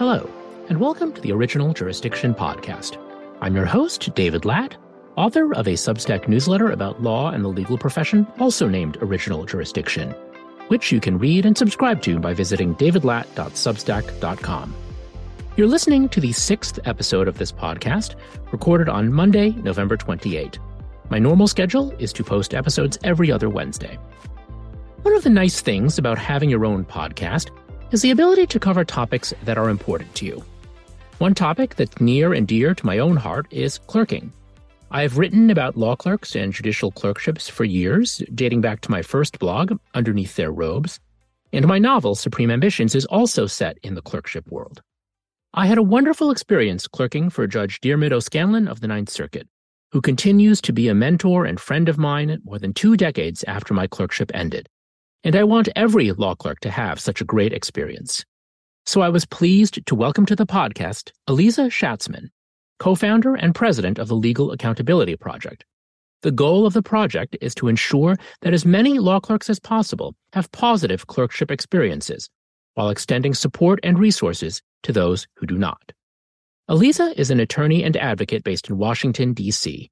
Hello, and welcome to the Original Jurisdiction Podcast. I'm your host, David Lat, author of a Substack newsletter about law and the legal profession, also named Original Jurisdiction, which you can read and subscribe to by visiting davidlat.substack.com. You're listening to the sixth episode of this podcast, recorded on Monday, November 28. My normal schedule is to post episodes every other Wednesday. One of the nice things about having your own podcast is the ability to cover topics that are important to you. One topic that's near and dear to my own heart is clerking. I have written about law clerks and judicial clerkships for years, dating back to my first blog, Underneath Their Robes, and my novel, Supreme Ambitions, is also set in the clerkship world. I had a wonderful experience clerking for Judge Diarmuid O'Scannlain of the Ninth Circuit, who continues to be a mentor and friend of mine more than two decades after my clerkship ended. And I want every law clerk to have such a great experience. So I was pleased to welcome to the podcast Aliza Shatzman, co founder and president of the Legal Accountability Project. The goal of the project is to ensure that as many law clerks as possible have positive clerkship experiences while extending support and resources to those who do not. Aliza is an attorney and advocate based in Washington, D.C.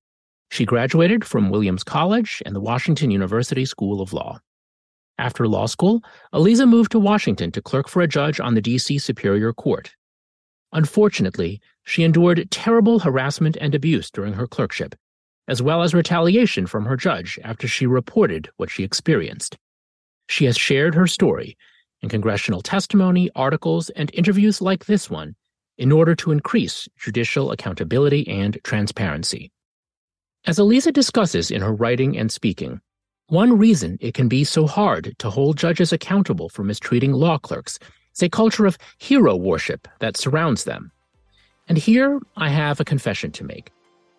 She graduated from Williams College and the Washington University School of Law. After law school, Aliza moved to Washington to clerk for a judge on the D.C. Superior Court. Unfortunately, she endured terrible harassment and abuse during her clerkship, as well as retaliation from her judge after she reported what she experienced. She has shared her story in congressional testimony, articles, and interviews like this one in order to increase judicial accountability and transparency. As Aliza discusses in her writing and speaking, one reason it can be so hard to hold judges accountable for mistreating law clerks is a culture of hero worship that surrounds them. And here I have a confession to make.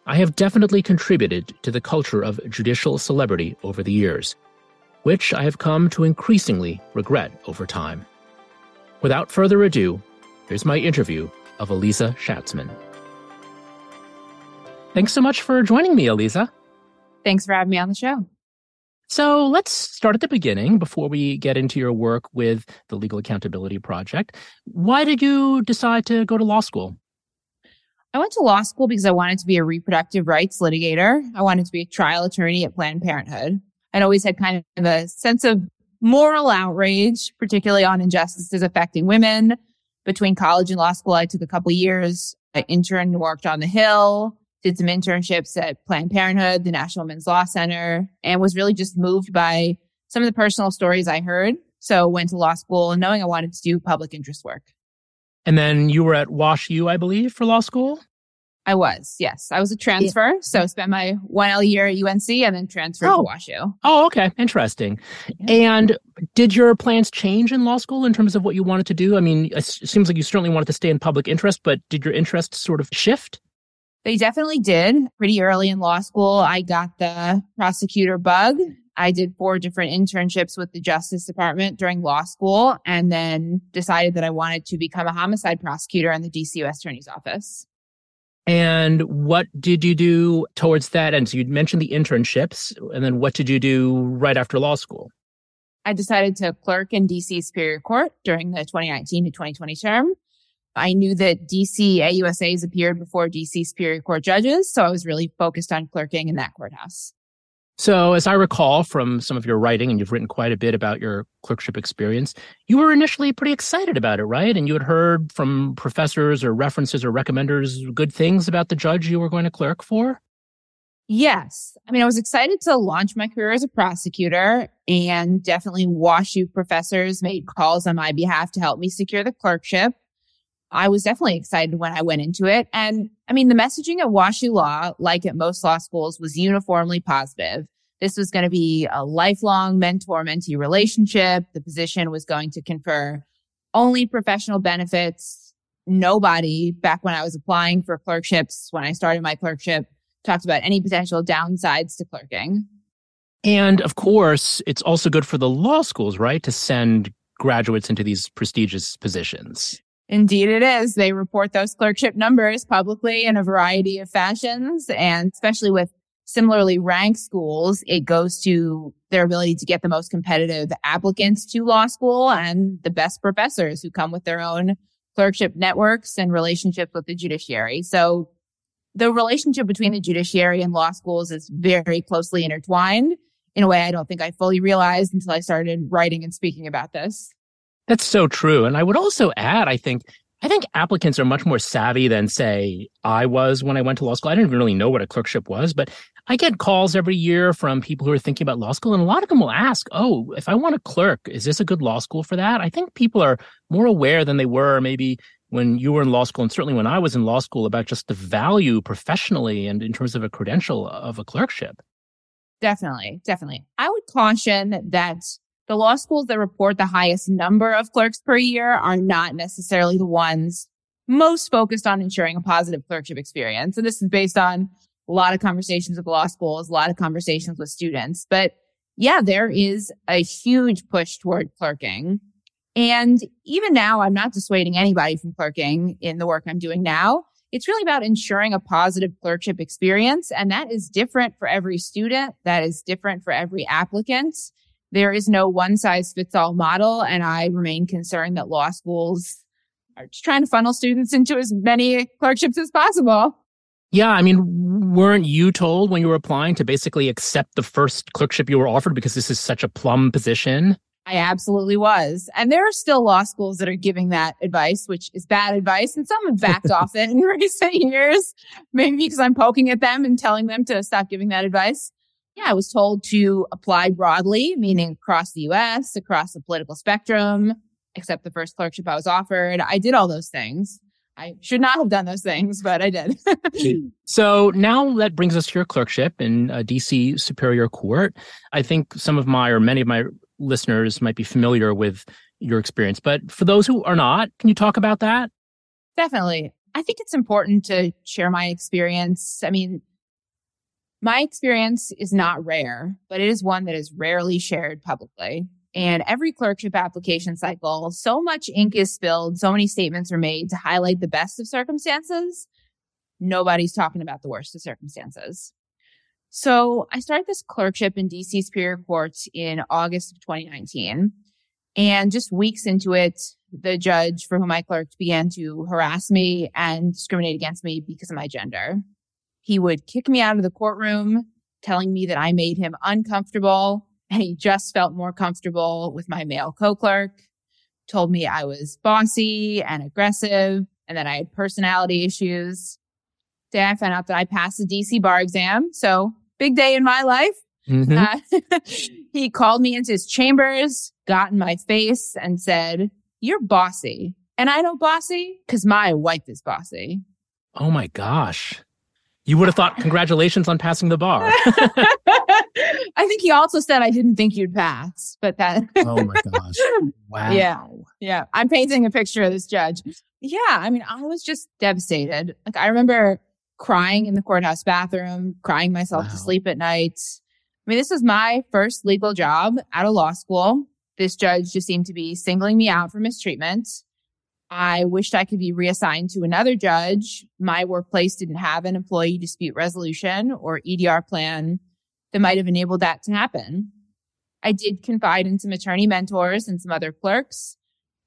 I have definitely contributed to the culture of judicial celebrity over the years, which I have come to increasingly regret over time. Without further ado, here's my interview of Aliza Shatzman. Thanks so much for joining me, Aliza. Thanks for having me on the show. So let's start at the beginning before we get into your work with the Legal Accountability Project. Why did you decide to go to law school? I went to law school because I wanted to be a reproductive rights litigator. I wanted to be a trial attorney at Planned Parenthood. I'd always had kind of a sense of moral outrage, particularly on injustices affecting women. Between college and law school, I took a couple years. I interned and worked on the Hill did some internships at Planned Parenthood, the National Women's Law Center, and was really just moved by some of the personal stories I heard. So went to law school and knowing I wanted to do public interest work. And then you were at Wash U, I believe, for law school? I was, yes. I was a transfer. Yeah. So spent my 1L year at UNC and then transferred oh. to Wash U. Oh, okay. Interesting. Yeah. And did your plans change in law school in terms of what you wanted to do? I mean, it seems like you certainly wanted to stay in public interest, but did your interest sort of shift? They definitely did. Pretty early in law school, I got the prosecutor bug. I did four different internships with the Justice Department during law school and then decided that I wanted to become a homicide prosecutor in the DC U.S. Attorney's Office. And what did you do towards that? And so you mentioned the internships, and then what did you do right after law school? I decided to clerk in DC Superior Court during the 2019 to 2020 term. I knew that DC AUSAs appeared before DC Superior Court judges, so I was really focused on clerking in that courthouse. So, as I recall from some of your writing, and you've written quite a bit about your clerkship experience, you were initially pretty excited about it, right? And you had heard from professors or references or recommenders good things about the judge you were going to clerk for? Yes. I mean, I was excited to launch my career as a prosecutor and definitely WashU professors made calls on my behalf to help me secure the clerkship. I was definitely excited when I went into it. And I mean, the messaging at WashU Law, like at most law schools, was uniformly positive. This was going to be a lifelong mentor mentee relationship. The position was going to confer only professional benefits. Nobody back when I was applying for clerkships, when I started my clerkship, talked about any potential downsides to clerking. And of course, it's also good for the law schools, right? To send graduates into these prestigious positions. Indeed, it is. They report those clerkship numbers publicly in a variety of fashions. And especially with similarly ranked schools, it goes to their ability to get the most competitive applicants to law school and the best professors who come with their own clerkship networks and relationships with the judiciary. So the relationship between the judiciary and law schools is very closely intertwined in a way I don't think I fully realized until I started writing and speaking about this. That's so true. And I would also add, I think, I think applicants are much more savvy than, say, I was when I went to law school. I didn't even really know what a clerkship was, but I get calls every year from people who are thinking about law school, and a lot of them will ask, Oh, if I want a clerk, is this a good law school for that? I think people are more aware than they were maybe when you were in law school, and certainly when I was in law school, about just the value professionally and in terms of a credential of a clerkship. Definitely, definitely. I would caution that the law schools that report the highest number of clerks per year are not necessarily the ones most focused on ensuring a positive clerkship experience. And this is based on a lot of conversations with law schools, a lot of conversations with students. But yeah, there is a huge push toward clerking. And even now, I'm not dissuading anybody from clerking in the work I'm doing now. It's really about ensuring a positive clerkship experience. And that is different for every student. That is different for every applicant. There is no one size fits all model. And I remain concerned that law schools are just trying to funnel students into as many clerkships as possible. Yeah. I mean, weren't you told when you were applying to basically accept the first clerkship you were offered because this is such a plum position? I absolutely was. And there are still law schools that are giving that advice, which is bad advice. And some have backed off it in recent years, maybe because I'm poking at them and telling them to stop giving that advice. Yeah, I was told to apply broadly, meaning across the US, across the political spectrum, except the first clerkship I was offered. I did all those things. I should not have done those things, but I did. so now that brings us to your clerkship in uh, DC Superior Court. I think some of my or many of my listeners might be familiar with your experience. But for those who are not, can you talk about that? Definitely. I think it's important to share my experience. I mean, my experience is not rare, but it is one that is rarely shared publicly. And every clerkship application cycle, so much ink is spilled, so many statements are made to highlight the best of circumstances. Nobody's talking about the worst of circumstances. So I started this clerkship in DC Superior Court in August of 2019. And just weeks into it, the judge for whom I clerked began to harass me and discriminate against me because of my gender. He would kick me out of the courtroom, telling me that I made him uncomfortable and he just felt more comfortable with my male co-clerk, told me I was bossy and aggressive and that I had personality issues. Day I found out that I passed the DC bar exam. So big day in my life. Mm-hmm. Uh, he called me into his chambers, got in my face and said, you're bossy. And I know bossy because my wife is bossy. Oh my gosh. You would have thought, congratulations on passing the bar. I think he also said, I didn't think you'd pass, but that. oh my gosh. Wow. Yeah. Yeah. I'm painting a picture of this judge. Yeah. I mean, I was just devastated. Like, I remember crying in the courthouse bathroom, crying myself wow. to sleep at night. I mean, this was my first legal job out of law school. This judge just seemed to be singling me out for mistreatment. I wished I could be reassigned to another judge. My workplace didn't have an employee dispute resolution or EDR plan that might have enabled that to happen. I did confide in some attorney mentors and some other clerks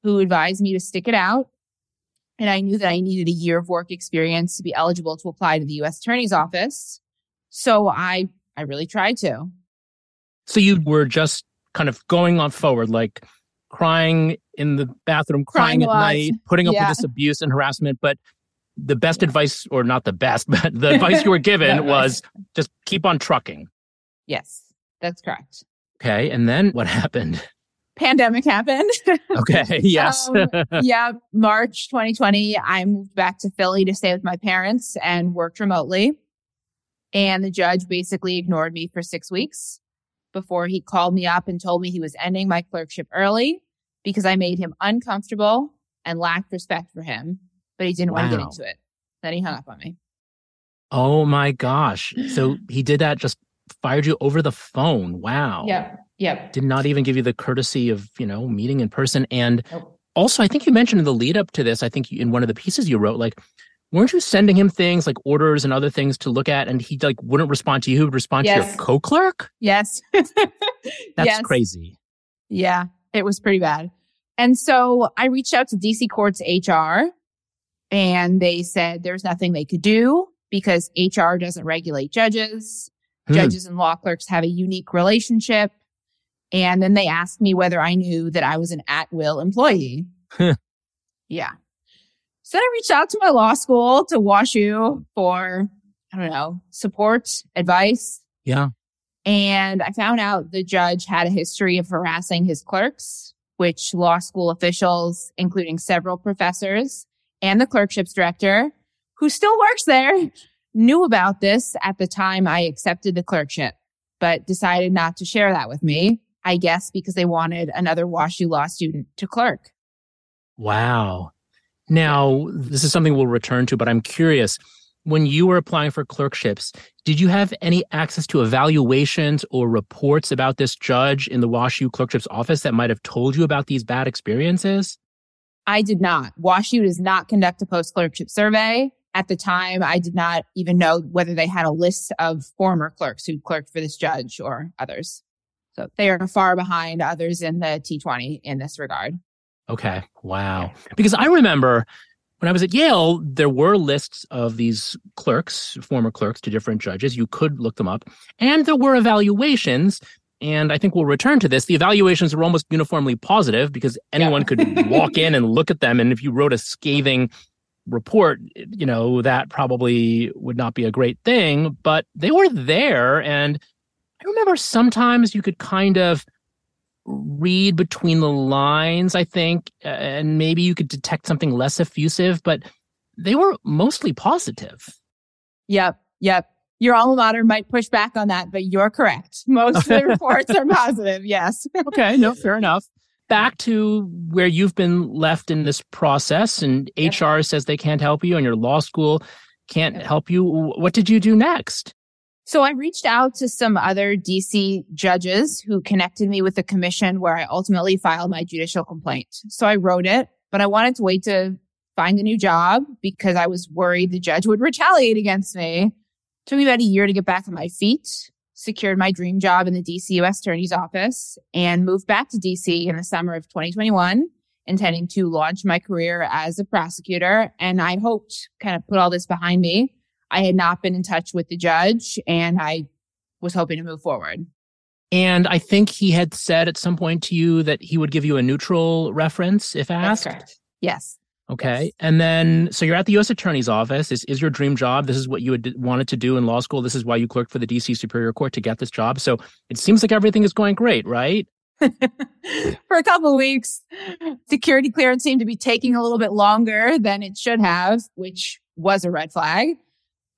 who advised me to stick it out and I knew that I needed a year of work experience to be eligible to apply to the U.S. Attorney's Office. So I, I really tried to. So you were just kind of going on forward, like crying in the bathroom, crying, crying at night, putting up yeah. with this abuse and harassment. But the best advice, or not the best, but the advice you were given was just keep on trucking. Yes, that's correct. Okay. And then what happened? pandemic happened. Okay. Yes. um, yeah. March 2020, I moved back to Philly to stay with my parents and worked remotely. And the judge basically ignored me for six weeks before he called me up and told me he was ending my clerkship early because I made him uncomfortable and lacked respect for him, but he didn't wow. want to get into it. Then he hung up on me. Oh my gosh. So he did that just fired you over the phone. Wow. Yep. Yep. Did not even give you the courtesy of, you know, meeting in person. And nope. also, I think you mentioned in the lead up to this, I think in one of the pieces you wrote, like, weren't you sending him things like orders and other things to look at and he like wouldn't respond to you, he would respond yes. to your co-clerk? Yes. That's yes. crazy. Yeah, it was pretty bad. And so I reached out to DC Courts HR and they said there's nothing they could do because HR doesn't regulate judges. Hmm. Judges and law clerks have a unique relationship. And then they asked me whether I knew that I was an at will employee. yeah. So I reached out to my law school to WashU for, I don't know, support, advice. Yeah. And I found out the judge had a history of harassing his clerks, which law school officials, including several professors and the clerkships director, who still works there, knew about this at the time I accepted the clerkship, but decided not to share that with me. I guess because they wanted another WashU law student to clerk. Wow. Now, this is something we'll return to, but I'm curious when you were applying for clerkships, did you have any access to evaluations or reports about this judge in the WashU clerkships office that might have told you about these bad experiences? I did not. WashU does not conduct a post clerkship survey. At the time, I did not even know whether they had a list of former clerks who clerked for this judge or others. So they are far behind others in the T20 in this regard. Okay. Wow. Because I remember when I was at Yale, there were lists of these clerks, former clerks to different judges. You could look them up. And there were evaluations. And I think we'll return to this. The evaluations were almost uniformly positive because anyone yeah. could walk in and look at them. And if you wrote a scathing report, you know, that probably would not be a great thing. But they were there. And I remember sometimes you could kind of read between the lines, I think, and maybe you could detect something less effusive, but they were mostly positive. Yep. Yep. Your alma mater might push back on that, but you're correct. Most of the reports are positive. Yes. okay. No, fair enough. Back to where you've been left in this process, and. HR says they can't help you, and your law school can't help you. What did you do next? So I reached out to some other DC judges who connected me with the commission where I ultimately filed my judicial complaint. So I wrote it, but I wanted to wait to find a new job because I was worried the judge would retaliate against me. It took me about a year to get back on my feet, secured my dream job in the DC US Attorney's Office, and moved back to DC in the summer of 2021, intending to launch my career as a prosecutor. And I hoped kind of put all this behind me I had not been in touch with the judge and I was hoping to move forward. And I think he had said at some point to you that he would give you a neutral reference if asked. Yes. Okay. Yes. And then, so you're at the U.S. Attorney's Office. Is, is your dream job? This is what you had wanted to do in law school. This is why you clerked for the D.C. Superior Court to get this job. So it seems like everything is going great, right? for a couple of weeks, security clearance seemed to be taking a little bit longer than it should have, which was a red flag.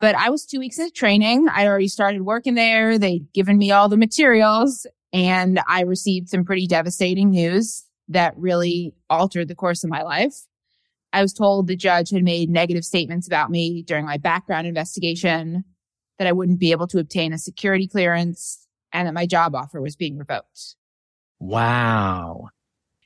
But I was two weeks into training. I already started working there. They'd given me all the materials and I received some pretty devastating news that really altered the course of my life. I was told the judge had made negative statements about me during my background investigation, that I wouldn't be able to obtain a security clearance, and that my job offer was being revoked. Wow.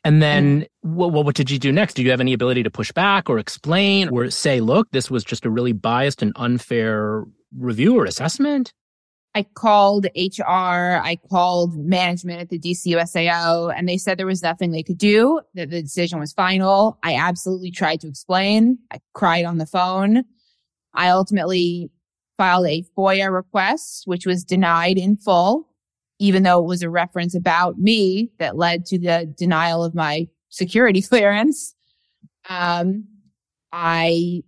And then mm-hmm. what, what did you do next? Do you have any ability to push back or explain or say, look, this was just a really biased and unfair review or assessment? I called HR, I called management at the DCUSAO, and they said there was nothing they could do, that the decision was final. I absolutely tried to explain. I cried on the phone. I ultimately filed a FOIA request, which was denied in full even though it was a reference about me that led to the denial of my security clearance. Um, I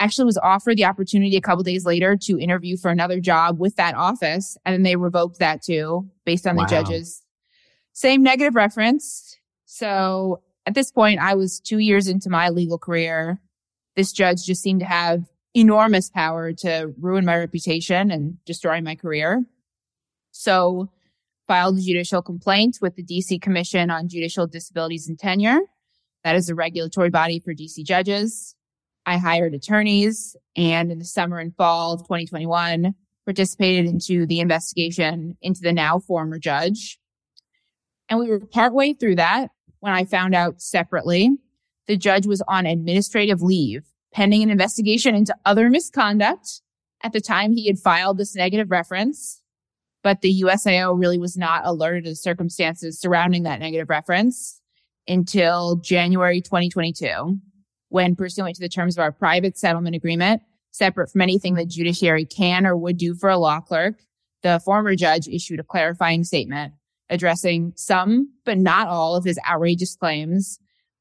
actually was offered the opportunity a couple days later to interview for another job with that office. And then they revoked that too, based on wow. the judge's same negative reference. So at this point, I was two years into my legal career. This judge just seemed to have enormous power to ruin my reputation and destroy my career. So filed a judicial complaint with the DC Commission on Judicial Disabilities and Tenure. That is a regulatory body for DC judges. I hired attorneys and in the summer and fall of 2021 participated into the investigation into the now former judge. And we were partway through that when I found out separately the judge was on administrative leave pending an investigation into other misconduct at the time he had filed this negative reference but the USAO really was not alerted to the circumstances surrounding that negative reference. until January 2022, when pursuant to the terms of our private settlement agreement, separate from anything the judiciary can or would do for a law clerk, the former judge issued a clarifying statement addressing some, but not all of his outrageous claims.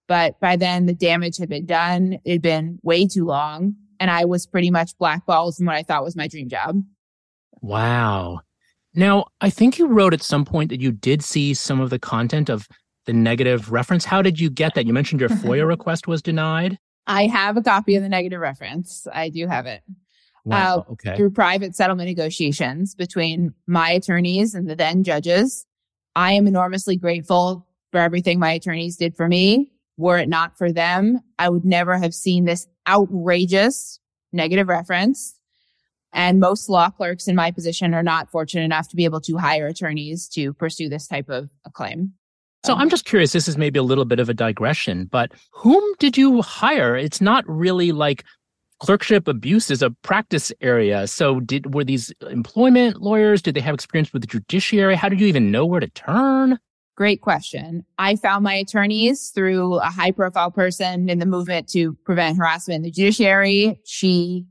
But by then the damage had been done. It had been way too long. And I was pretty much blackballed from what I thought was my dream job. Wow. Now, I think you wrote at some point that you did see some of the content of the negative reference. How did you get that? You mentioned your FOIA request was denied. I have a copy of the negative reference. I do have it. Wow. Uh, okay. Through private settlement negotiations between my attorneys and the then judges. I am enormously grateful for everything my attorneys did for me. Were it not for them, I would never have seen this outrageous negative reference. And most law clerks in my position are not fortunate enough to be able to hire attorneys to pursue this type of a claim. So I'm just curious, this is maybe a little bit of a digression, but whom did you hire? It's not really like clerkship abuse is a practice area. So did were these employment lawyers? Did they have experience with the judiciary? How did you even know where to turn? Great question. I found my attorneys through a high profile person in the movement to prevent harassment in the judiciary. She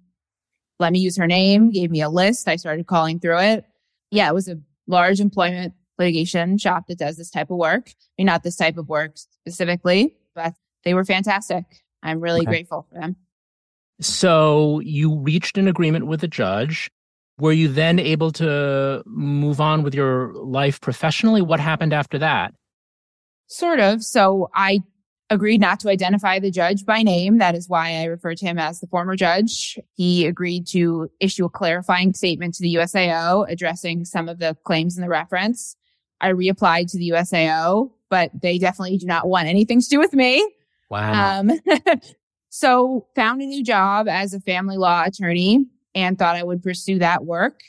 let me use her name, gave me a list. I started calling through it. Yeah, it was a large employment litigation shop that does this type of work. I mean, not this type of work specifically, but they were fantastic. I'm really okay. grateful for them. So you reached an agreement with the judge. Were you then able to move on with your life professionally? What happened after that? Sort of. So I agreed not to identify the judge by name. That is why I refer to him as the former judge. He agreed to issue a clarifying statement to the USAO addressing some of the claims in the reference. I reapplied to the USAO, but they definitely do not want anything to do with me. Wow. Um, so found a new job as a family law attorney and thought I would pursue that work.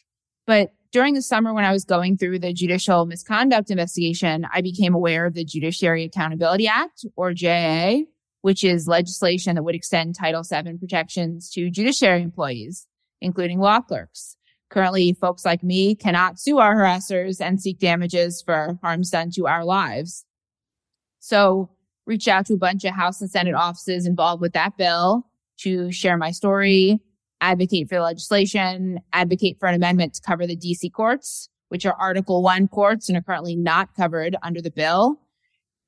But during the summer when I was going through the judicial misconduct investigation, I became aware of the Judiciary Accountability Act or JA, which is legislation that would extend Title VII protections to judiciary employees, including law clerks. Currently, folks like me cannot sue our harassers and seek damages for harms done to our lives. So reached out to a bunch of House and Senate offices involved with that bill to share my story, advocate for the legislation, advocate for an amendment to cover the DC courts, which are Article 1 courts and are currently not covered under the bill.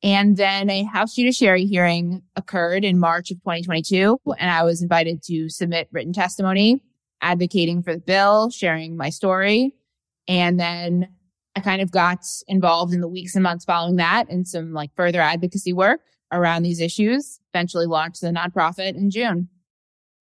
And then a House Judiciary hearing occurred in March of 2022, and I was invited to submit written testimony advocating for the bill, sharing my story. And then I kind of got involved in the weeks and months following that in some like further advocacy work around these issues, eventually launched the nonprofit in June.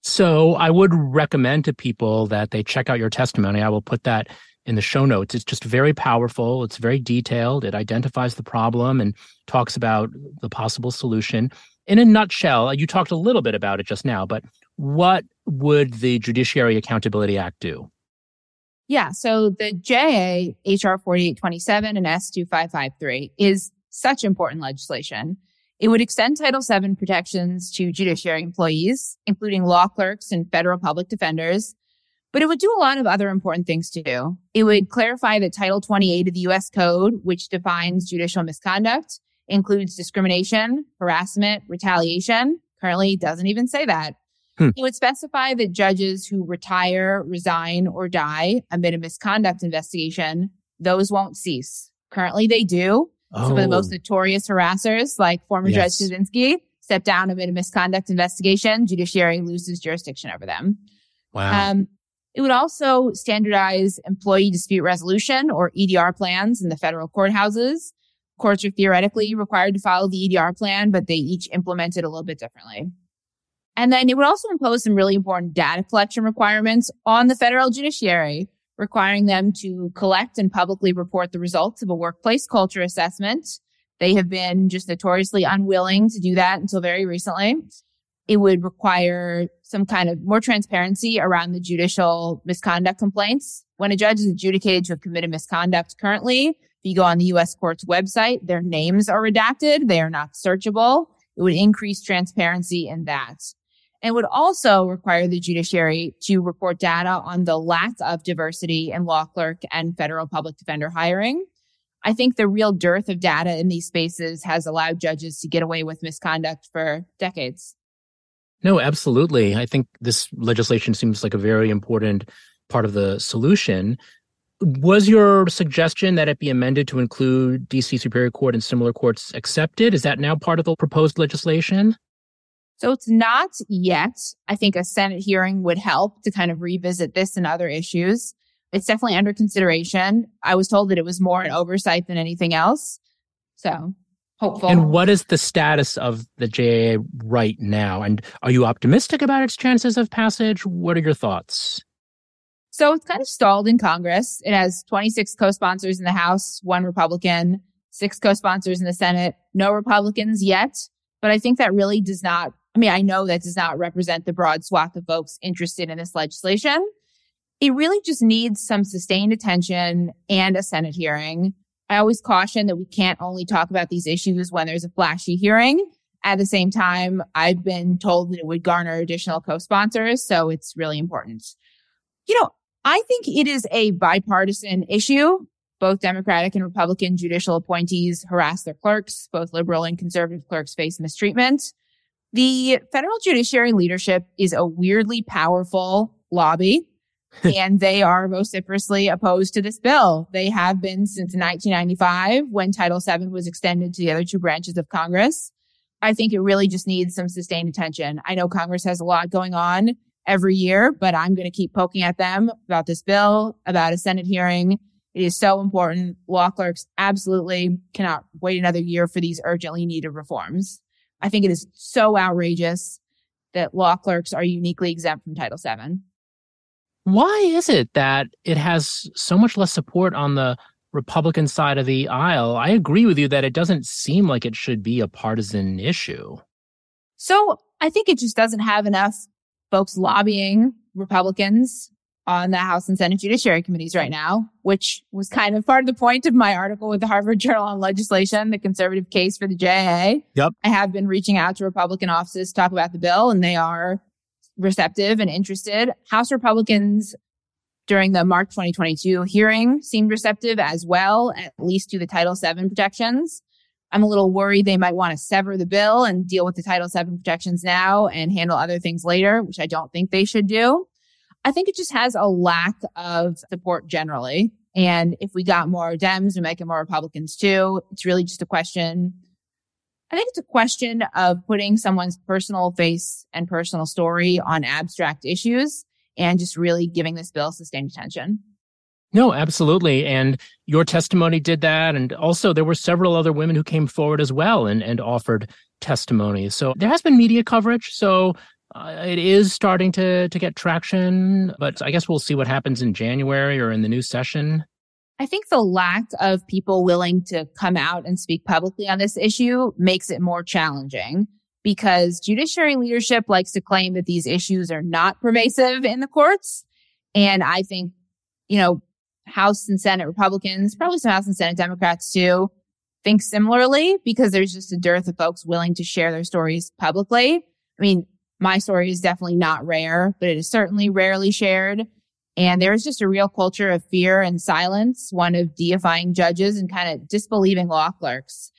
So I would recommend to people that they check out your testimony. I will put that in the show notes. It's just very powerful. It's very detailed. It identifies the problem and talks about the possible solution. In a nutshell, you talked a little bit about it just now, but what would the Judiciary Accountability Act do? Yeah. So the JA HR 4827 and S2553 is such important legislation. It would extend Title VII protections to judiciary employees, including law clerks and federal public defenders. But it would do a lot of other important things too. It would clarify that Title 28 of the U.S. Code, which defines judicial misconduct, includes discrimination, harassment, retaliation. Currently doesn't even say that. Hmm. It would specify that judges who retire, resign, or die amid a misconduct investigation, those won't cease. Currently they do, Oh. Some of the most oh. notorious harassers, like former yes. Judge Kozinski, step down amid a misconduct investigation. Judiciary loses jurisdiction over them. Wow. Um, it would also standardize employee dispute resolution or EDR plans in the federal courthouses. Courts are theoretically required to follow the EDR plan, but they each implement it a little bit differently. And then it would also impose some really important data collection requirements on the federal judiciary requiring them to collect and publicly report the results of a workplace culture assessment. They have been just notoriously unwilling to do that until very recently. It would require some kind of more transparency around the judicial misconduct complaints. When a judge is adjudicated to have committed misconduct currently, if you go on the U.S. court's website, their names are redacted. They are not searchable. It would increase transparency in that and would also require the judiciary to report data on the lack of diversity in law clerk and federal public defender hiring. I think the real dearth of data in these spaces has allowed judges to get away with misconduct for decades. No, absolutely. I think this legislation seems like a very important part of the solution. Was your suggestion that it be amended to include DC Superior Court and similar courts accepted? Is that now part of the proposed legislation? So it's not yet. I think a Senate hearing would help to kind of revisit this and other issues. It's definitely under consideration. I was told that it was more an oversight than anything else. So hopeful. And what is the status of the JA right now? And are you optimistic about its chances of passage? What are your thoughts? So it's kind of stalled in Congress. It has 26 co-sponsors in the House, one Republican, six co-sponsors in the Senate, no Republicans yet. But I think that really does not, I mean, I know that does not represent the broad swath of folks interested in this legislation. It really just needs some sustained attention and a Senate hearing. I always caution that we can't only talk about these issues when there's a flashy hearing. At the same time, I've been told that it would garner additional co-sponsors. So it's really important. You know, I think it is a bipartisan issue. Both Democratic and Republican judicial appointees harass their clerks. Both liberal and conservative clerks face mistreatment. The federal judiciary leadership is a weirdly powerful lobby and they are vociferously opposed to this bill. They have been since 1995 when Title VII was extended to the other two branches of Congress. I think it really just needs some sustained attention. I know Congress has a lot going on every year, but I'm going to keep poking at them about this bill, about a Senate hearing. It is so important. Law clerks absolutely cannot wait another year for these urgently needed reforms. I think it is so outrageous that law clerks are uniquely exempt from Title VII. Why is it that it has so much less support on the Republican side of the aisle? I agree with you that it doesn't seem like it should be a partisan issue. So I think it just doesn't have enough folks lobbying Republicans on the House and Senate Judiciary Committees right now, which was kind of part of the point of my article with the Harvard Journal on Legislation, the conservative case for the JA. Yep. I have been reaching out to Republican offices to talk about the bill, and they are receptive and interested. House Republicans during the March 2022 hearing seemed receptive as well, at least to the Title VII protections. I'm a little worried they might want to sever the bill and deal with the Title VII protections now and handle other things later, which I don't think they should do. I think it just has a lack of support generally. And if we got more Dems, we might get more Republicans too. It's really just a question. I think it's a question of putting someone's personal face and personal story on abstract issues and just really giving this bill sustained attention. No, absolutely. And your testimony did that. And also, there were several other women who came forward as well and, and offered testimony. So there has been media coverage. So uh, it is starting to, to get traction. But I guess we'll see what happens in January or in the new session. I think the lack of people willing to come out and speak publicly on this issue makes it more challenging because judiciary leadership likes to claim that these issues are not pervasive in the courts. And I think, you know, House and Senate Republicans, probably some House and Senate Democrats too, think similarly because there's just a dearth of folks willing to share their stories publicly. I mean, my story is definitely not rare, but it is certainly rarely shared. And there's just a real culture of fear and silence, one of deifying judges and kind of disbelieving law clerks.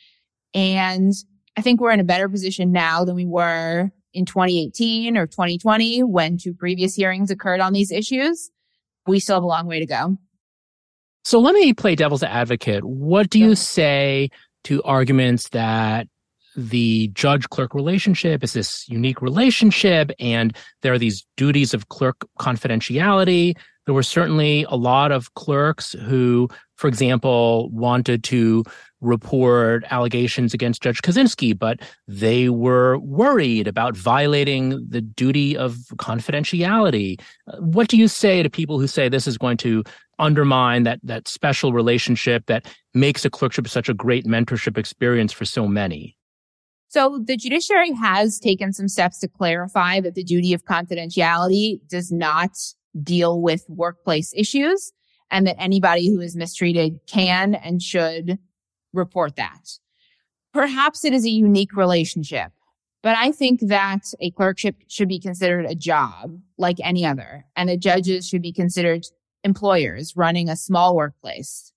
And I think we're in a better position now than we were in 2018 or 2020 when two previous hearings occurred on these issues. We still have a long way to go. So let me play devil's advocate. What do you say to arguments that the judge clerk relationship is this unique relationship and there are these duties of clerk confidentiality? There were certainly a lot of clerks who, for example, wanted to report allegations against Judge Kozinski, but they were worried about violating the duty of confidentiality. What do you say to people who say this is going to undermine that that special relationship that makes a clerkship such a great mentorship experience for so many? So the judiciary has taken some steps to clarify that the duty of confidentiality does not deal with workplace issues and that anybody who is mistreated can and should report that. Perhaps it is a unique relationship, but I think that a clerkship should be considered a job like any other and the judges should be considered employers running a small workplace.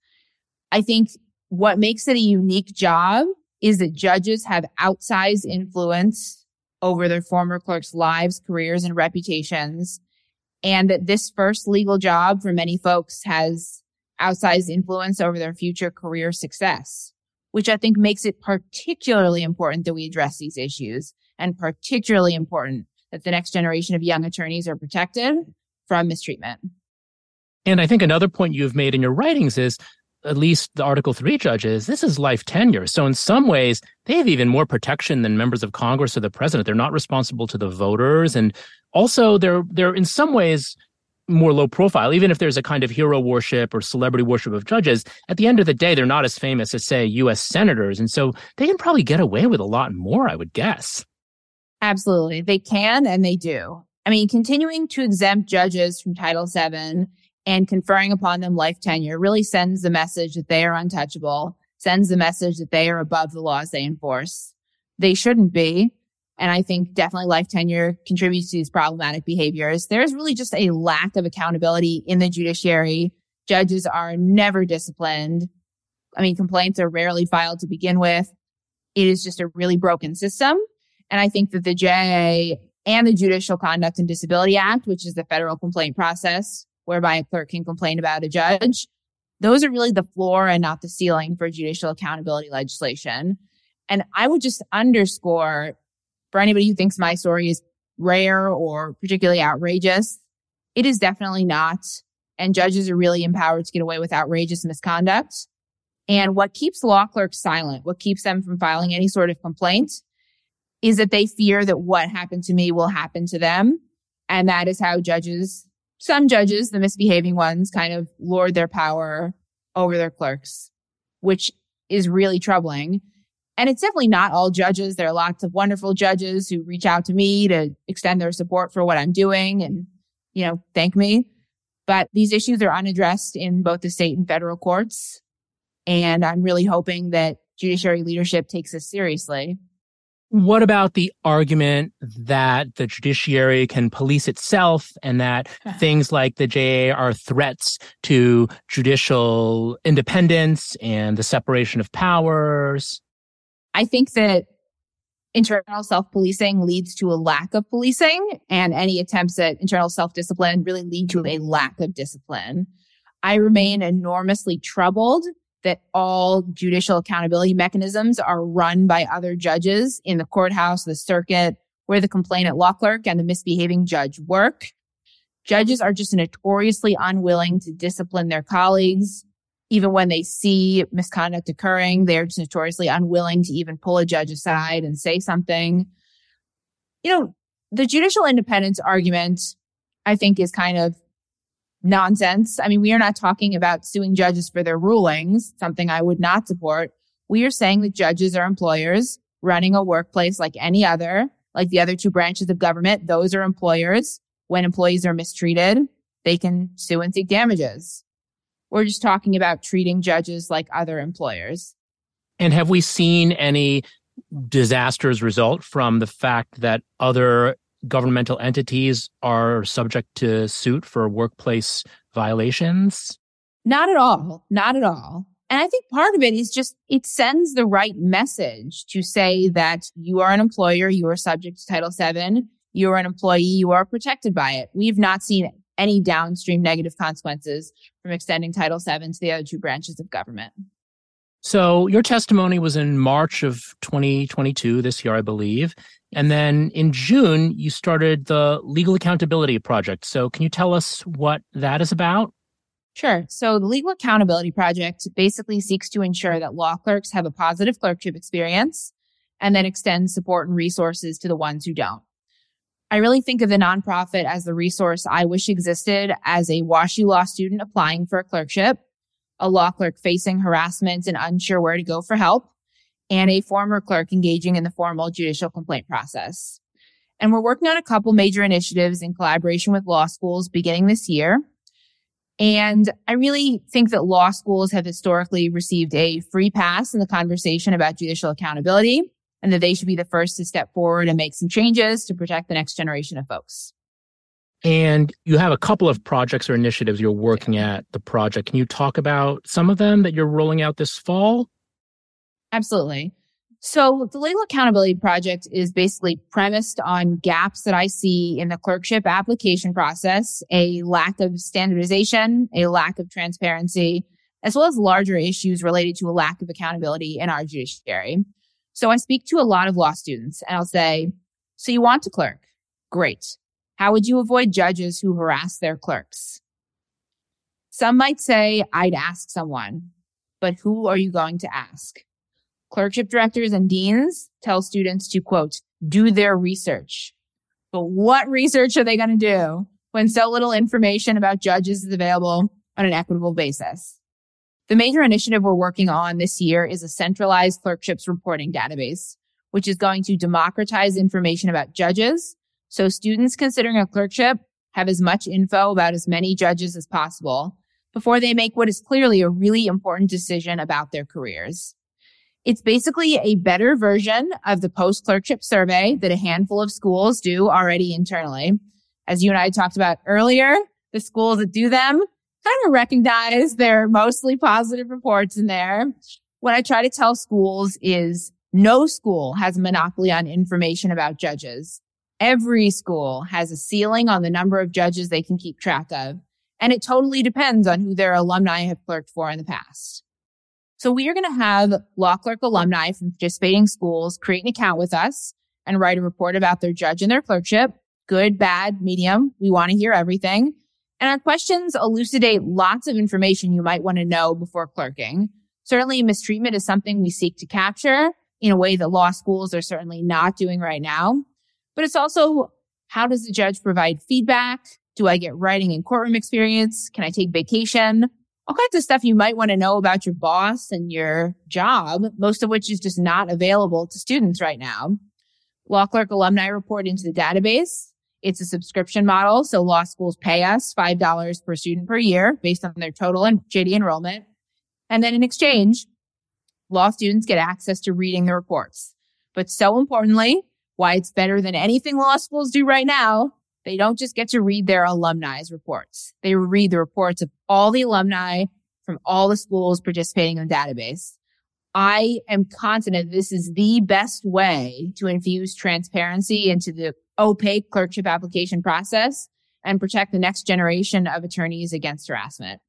I think what makes it a unique job is that judges have outsized influence over their former clerks' lives, careers, and reputations. And that this first legal job for many folks has outsized influence over their future career success, which I think makes it particularly important that we address these issues and particularly important that the next generation of young attorneys are protected from mistreatment. And I think another point you've made in your writings is at least the Article 3 judges, this is life tenure. So, in some ways, they have even more protection than members of Congress or the president. They're not responsible to the voters. And also, they're, they're in some ways more low profile, even if there's a kind of hero worship or celebrity worship of judges. At the end of the day, they're not as famous as, say, U.S. senators. And so they can probably get away with a lot more, I would guess. Absolutely. They can and they do. I mean, continuing to exempt judges from Title VII and conferring upon them life tenure really sends the message that they are untouchable, sends the message that they are above the laws they enforce. They shouldn't be. And I think definitely life tenure contributes to these problematic behaviors. There's really just a lack of accountability in the judiciary. Judges are never disciplined. I mean, complaints are rarely filed to begin with. It is just a really broken system. And I think that the JA and the Judicial Conduct and Disability Act, which is the federal complaint process whereby a clerk can complain about a judge, those are really the floor and not the ceiling for judicial accountability legislation. And I would just underscore for anybody who thinks my story is rare or particularly outrageous, it is definitely not. And judges are really empowered to get away with outrageous misconduct. And what keeps law clerks silent, what keeps them from filing any sort of complaint is that they fear that what happened to me will happen to them. And that is how judges, some judges, the misbehaving ones, kind of lord their power over their clerks, which is really troubling. And it's definitely not all judges. There are lots of wonderful judges who reach out to me to extend their support for what I'm doing and, you know, thank me. But these issues are unaddressed in both the state and federal courts. And I'm really hoping that judiciary leadership takes this seriously. What about the argument that the judiciary can police itself and that uh-huh. things like the JA are threats to judicial independence and the separation of powers? I think that internal self-policing leads to a lack of policing and any attempts at internal self-discipline really lead to a lack of discipline. I remain enormously troubled that all judicial accountability mechanisms are run by other judges in the courthouse, the circuit, where the complainant law clerk and the misbehaving judge work. Judges are just notoriously unwilling to discipline their colleagues. Even when they see misconduct occurring, they're just notoriously unwilling to even pull a judge aside and say something. You know, the judicial independence argument, I think, is kind of nonsense. I mean, we are not talking about suing judges for their rulings, something I would not support. We are saying that judges are employers running a workplace like any other, like the other two branches of government. Those are employers. When employees are mistreated, they can sue and seek damages. We're just talking about treating judges like other employers. And have we seen any disasters result from the fact that other governmental entities are subject to suit for workplace violations? Not at all. Not at all. And I think part of it is just it sends the right message to say that you are an employer, you are subject to Title VII, you are an employee, you are protected by it. We've not seen any downstream negative consequences from extending Title VII to the other two branches of government. So your testimony was in March of 2022, this year, I believe. And then in June, you started the Legal Accountability Project. So can you tell us what that is about? Sure. So the Legal Accountability Project basically seeks to ensure that law clerks have a positive clerkship experience and then extends support and resources to the ones who don't. I really think of the nonprofit as the resource I wish existed as a WashU law student applying for a clerkship, a law clerk facing harassment and unsure where to go for help, and a former clerk engaging in the formal judicial complaint process. And we're working on a couple major initiatives in collaboration with law schools beginning this year. And I really think that law schools have historically received a free pass in the conversation about judicial accountability and that they should be the first to step forward and make some changes to protect the next generation of folks. And you have a couple of projects or initiatives you're working at the project. Can you talk about some of them that you're rolling out this fall? Absolutely. So the Legal Accountability Project is basically premised on gaps that I see in the clerkship application process, a lack of standardization, a lack of transparency, as well as larger issues related to a lack of accountability in our judiciary. So I speak to a lot of law students and I'll say, so you want to clerk? Great. How would you avoid judges who harass their clerks? Some might say, I'd ask someone, but who are you going to ask? Clerkship directors and deans tell students to quote, do their research. But what research are they going to do when so little information about judges is available on an equitable basis? The major initiative we're working on this year is a centralized clerkships reporting database, which is going to democratize information about judges. So students considering a clerkship have as much info about as many judges as possible before they make what is clearly a really important decision about their careers. It's basically a better version of the post clerkship survey that a handful of schools do already internally. As you and I talked about earlier, the schools that do them kind of recognize their mostly positive reports in there. What I try to tell schools is no school has a monopoly on information about judges. Every school has a ceiling on the number of judges they can keep track of. And it totally depends on who their alumni have clerked for in the past. So we are going to have law clerk alumni from participating schools create an account with us and write a report about their judge and their clerkship. Good, bad, medium. We want to hear everything. And our questions elucidate lots of information you might want to know before clerking. Certainly mistreatment is something we seek to capture in a way that law schools are certainly not doing right now. But it's also how does the judge provide feedback? Do I get writing and courtroom experience? Can I take vacation? All kinds of stuff you might want to know about your boss and your job, most of which is just not available to students right now. Law Clerk alumni report into the database. It's a subscription model, so law schools pay us $5 per student per year based on their total and JD enrollment. And then in exchange, law students get access to reading the reports. But so importantly, why it's better than anything law schools do right now, they don't just get to read their alumni's reports. They read the reports of all the alumni from all the schools participating in the database. I am confident this is the best way to infuse transparency into the opaque clerkship application process and protect the next generation of attorneys against harassment.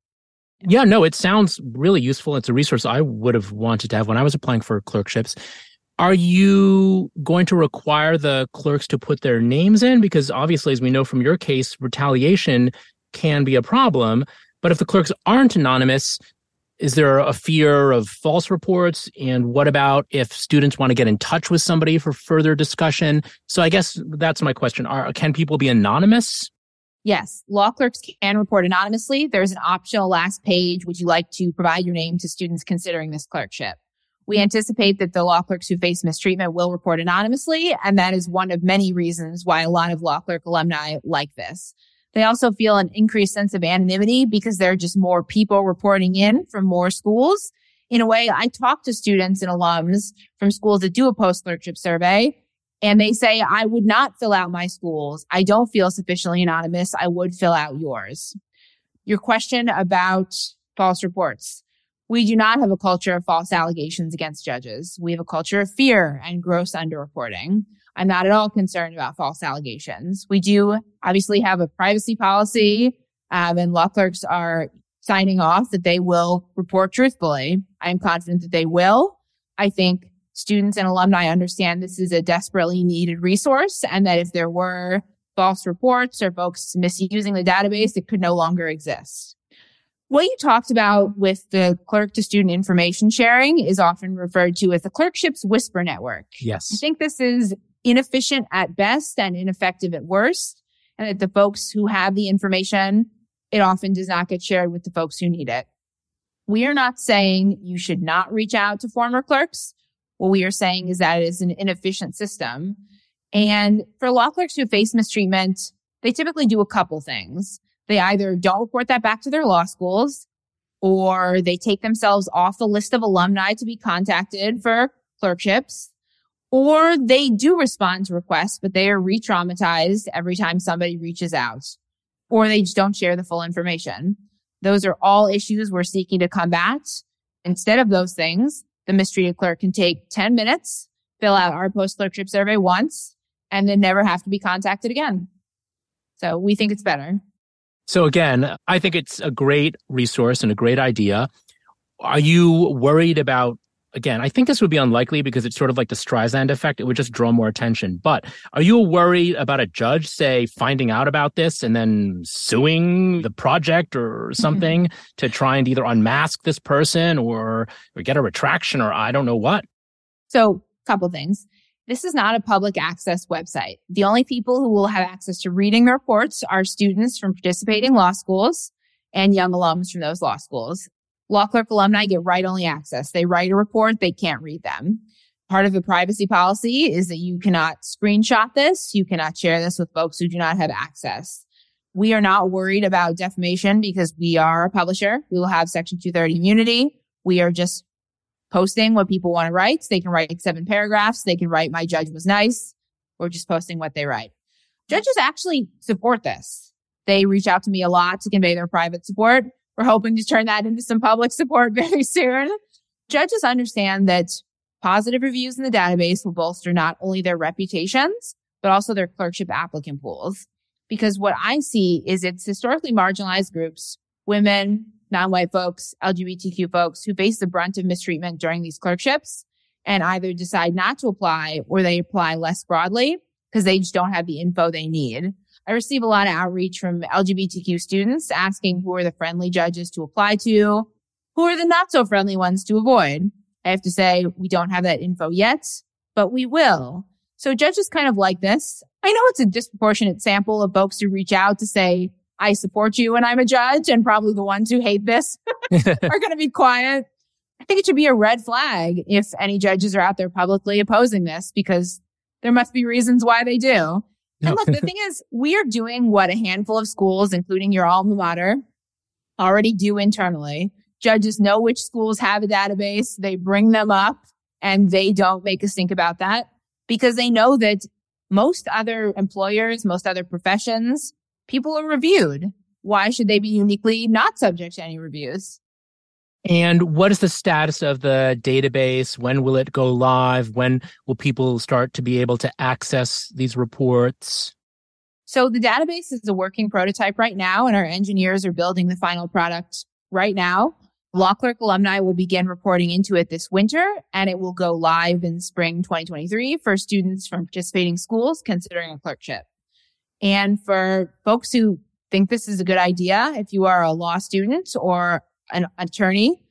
Yeah, no, it sounds really useful. It's a resource I would have wanted to have when I was applying for clerkships. Are you going to require the clerks to put their names in? Because obviously, as we know from your case, retaliation can be a problem. But if the clerks aren't anonymous, is there a fear of false reports? And what about if students want to get in touch with somebody for further discussion? So I guess that's my question. Are, can people be anonymous? Yes, law clerks can report anonymously. There's an optional last page. Would you like to provide your name to students considering this clerkship? We anticipate that the law clerks who face mistreatment will report anonymously. And that is one of many reasons why a lot of law clerk alumni like this. They also feel an increased sense of anonymity because there are just more people reporting in from more schools. In a way, I talk to students and alums from schools that do a post clerkship survey and they say, I would not fill out my schools. I don't feel sufficiently anonymous. I would fill out yours. Your question about false reports. We do not have a culture of false allegations against judges. We have a culture of fear and gross underreporting. I'm not at all concerned about false allegations. We do obviously have a privacy policy, um, and law clerks are signing off that they will report truthfully. I'm confident that they will. I think students and alumni understand this is a desperately needed resource and that if there were false reports or folks misusing the database, it could no longer exist. What you talked about with the clerk to student information sharing is often referred to as the clerkship's whisper network. Yes. I think this is inefficient at best and ineffective at worst. And that the folks who have the information, it often does not get shared with the folks who need it. We are not saying you should not reach out to former clerks. What we are saying is that it is an inefficient system. And for law clerks who face mistreatment, they typically do a couple things. They either don't report that back to their law schools or they take themselves off the list of alumni to be contacted for clerkships, or they do respond to requests, but they are re-traumatized every time somebody reaches out, or they just don't share the full information. Those are all issues we're seeking to combat. Instead of those things, the mistreated clerk can take 10 minutes, fill out our post clerkship survey once, and then never have to be contacted again. So we think it's better. So again, I think it's a great resource and a great idea. Are you worried about again, I think this would be unlikely because it's sort of like the Streisand effect. It would just draw more attention. But are you worried about a judge, say, finding out about this and then suing the project or mm-hmm. something mm-hmm. to try and either unmask this person or, or get a retraction or I don't know what? So, a couple things. This is not a public access website. The only people who will have access to reading the reports are students from participating law schools and young alums from those law schools. Law clerk alumni get write only access. They write a report, they can't read them. Part of the privacy policy is that you cannot screenshot this. You cannot share this with folks who do not have access. We are not worried about defamation because we are a publisher. We will have section 230 immunity. We are just posting what people want to write. They can write seven paragraphs. They can write, my judge was nice. We're just posting what they write. Judges actually support this. They reach out to me a lot to convey their private support. We're hoping to turn that into some public support very soon. Judges understand that positive reviews in the database will bolster not only their reputations, but also their clerkship applicant pools. Because what I see is it's historically marginalized groups, women, non-white folks, LGBTQ folks who face the brunt of mistreatment during these clerkships and either decide not to apply or they apply less broadly because they just don't have the info they need. I receive a lot of outreach from LGBTQ students asking who are the friendly judges to apply to, who are the not so friendly ones to avoid. I have to say we don't have that info yet, but we will. So judges kind of like this. I know it's a disproportionate sample of folks who reach out to say, I support you and I'm a judge and probably the ones who hate this are going to be quiet. I think it should be a red flag if any judges are out there publicly opposing this because there must be reasons why they do. And look, the thing is, we are doing what a handful of schools, including your alma mater, already do internally. Judges know which schools have a database. They bring them up and they don't make us think about that because they know that most other employers, most other professions, people are reviewed. Why should they be uniquely not subject to any reviews? And what is the status of the database? When will it go live? When will people start to be able to access these reports? So the database is a working prototype right now, and our engineers are building the final product right now. Law Clerk alumni will begin reporting into it this winter, and it will go live in spring 2023 for students from participating schools considering a clerkship. And for folks who think this is a good idea, if you are a law student or an attorney,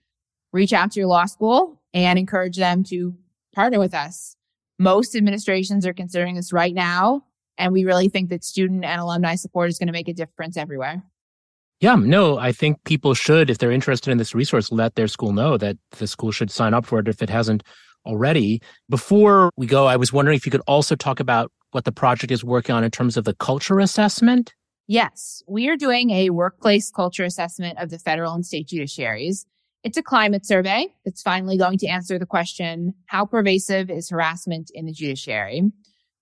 reach out to your law school and encourage them to partner with us. Most administrations are considering this right now. And we really think that student and alumni support is going to make a difference everywhere. Yeah, no, I think people should, if they're interested in this resource, let their school know that the school should sign up for it if it hasn't already. Before we go, I was wondering if you could also talk about what the project is working on in terms of the culture assessment. Yes, we are doing a workplace culture assessment of the federal and state judiciaries. It's a climate survey that's finally going to answer the question, how pervasive is harassment in the judiciary?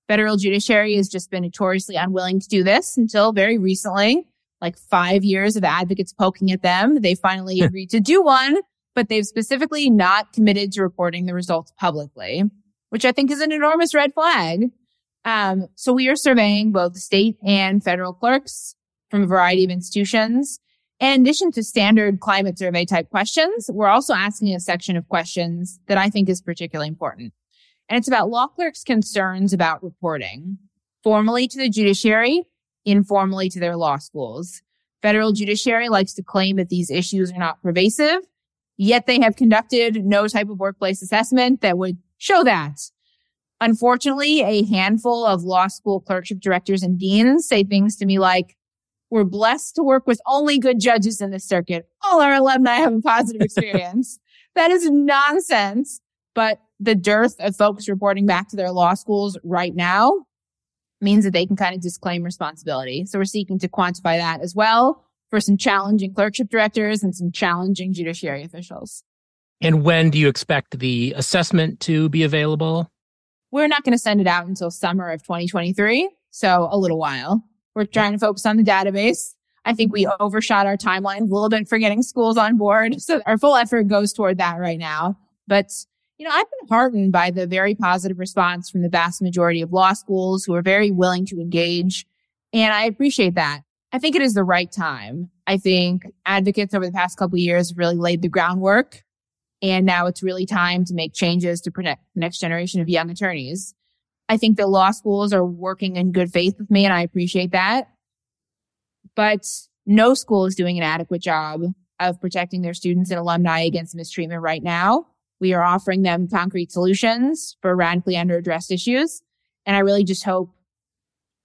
Federal judiciary has just been notoriously unwilling to do this until very recently, like five years of advocates poking at them. They finally hmm. agreed to do one, but they've specifically not committed to reporting the results publicly, which I think is an enormous red flag. Um, so we are surveying both state and federal clerks from a variety of institutions. In addition to standard climate survey type questions, we're also asking a section of questions that I think is particularly important. And it's about law clerks' concerns about reporting formally to the judiciary, informally to their law schools. Federal judiciary likes to claim that these issues are not pervasive, yet they have conducted no type of workplace assessment that would show that. Unfortunately, a handful of law school clerkship directors and deans say things to me like, we're blessed to work with only good judges in this circuit. All our alumni have a positive experience. that is nonsense. But the dearth of folks reporting back to their law schools right now means that they can kind of disclaim responsibility. So we're seeking to quantify that as well for some challenging clerkship directors and some challenging judiciary officials. And when do you expect the assessment to be available? We're not going to send it out until summer of 2023. So a little while. We're trying to focus on the database. I think we overshot our timeline a little bit for getting schools on board. So our full effort goes toward that right now. But, you know, I've been heartened by the very positive response from the vast majority of law schools who are very willing to engage. And I appreciate that. I think it is the right time. I think advocates over the past couple years really laid the groundwork. And now it's really time to make changes to protect the next generation of young attorneys. I think the law schools are working in good faith with me and I appreciate that. But no school is doing an adequate job of protecting their students and alumni against mistreatment right now. We are offering them concrete solutions for radically underaddressed issues. And I really just hope,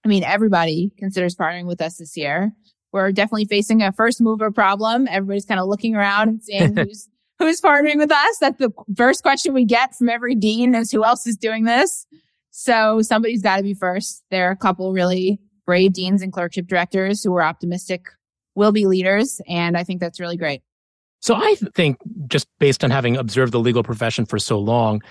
I mean, everybody considers partnering with us this year. We're definitely facing a first mover problem. Everybody's kind of looking around and seeing who's, who's partnering with us. That's the first question we get from every dean is who else is doing this. So somebody's got to be first. There are a couple really brave deans and clerkship directors who are optimistic will be leaders. And I think that's really great. So I think just based on having observed the legal profession for so long,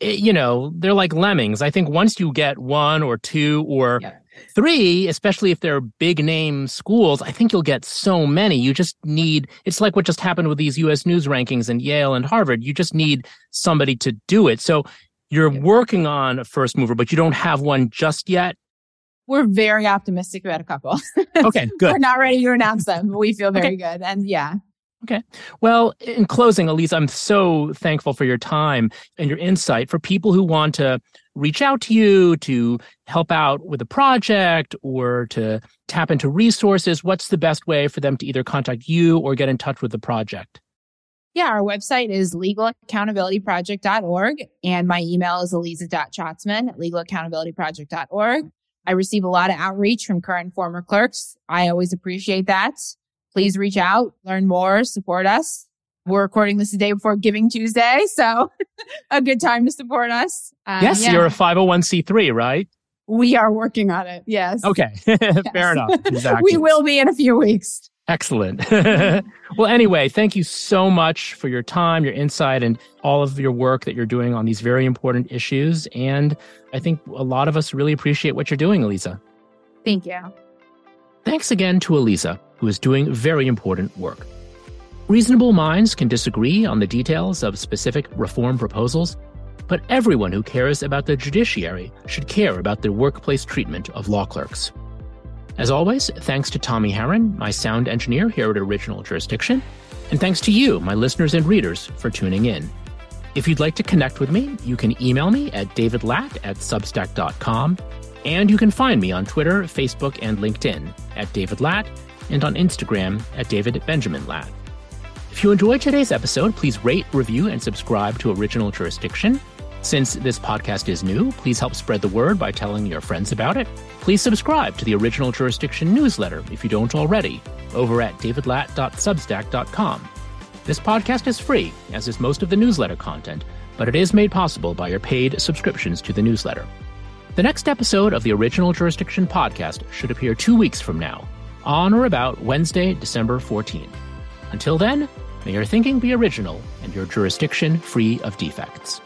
it, you know, they're like lemmings. I think once you get one or two or yeah. Three, especially if they're big name schools, I think you'll get so many. You just need, it's like what just happened with these US news rankings in Yale and Harvard. You just need somebody to do it. So you're yeah. working on a first mover, but you don't have one just yet. We're very optimistic about a couple. Okay, good. We're not ready to announce them, but we feel very okay. good. And yeah. Okay. Well, in closing, Aliza, I'm so thankful for your time and your insight. For people who want to reach out to you to help out with a project or to tap into resources, what's the best way for them to either contact you or get in touch with the project? Yeah, our website is legalaccountabilityproject.org and my email is aliza.shatzman at legalaccountabilityproject.org. I receive a lot of outreach from current and former clerks. I always appreciate that. Please reach out, learn more, support us. We're recording this the day before Giving Tuesday, so a good time to support us. Um, yes, yeah. you're a 501c3, right? We are working on it. Yes. Okay. Fair enough. Exactly. we will be in a few weeks. Excellent. well, anyway, thank you so much for your time, your insight, and all of your work that you're doing on these very important issues. And I think a lot of us really appreciate what you're doing, Aliza. Thank you. Thanks again to Aliza, who is doing very important work. Reasonable minds can disagree on the details of specific reform proposals, but everyone who cares about the judiciary should care about the workplace treatment of law clerks. As always, thanks to Tommy Herron, my sound engineer here at Original Jurisdiction, and thanks to you, my listeners and readers, for tuning in. If you'd like to connect with me, you can email me at davidlat at substack.com, and you can find me on Twitter, Facebook, and LinkedIn at David Lat, and on Instagram at David Benjamin Lat. If you enjoyed today's episode, please rate, review, and subscribe to Original Jurisdiction. Since this podcast is new, please help spread the word by telling your friends about it. Please subscribe to the Original Jurisdiction newsletter if you don't already, over at davidlat.substack.com. This podcast is free, as is most of the newsletter content, but it is made possible by your paid subscriptions to the newsletter. The next episode of the Original Jurisdiction podcast should appear two weeks from now, on or about Wednesday, December 14th. Until then, may your thinking be original and your jurisdiction free of defects.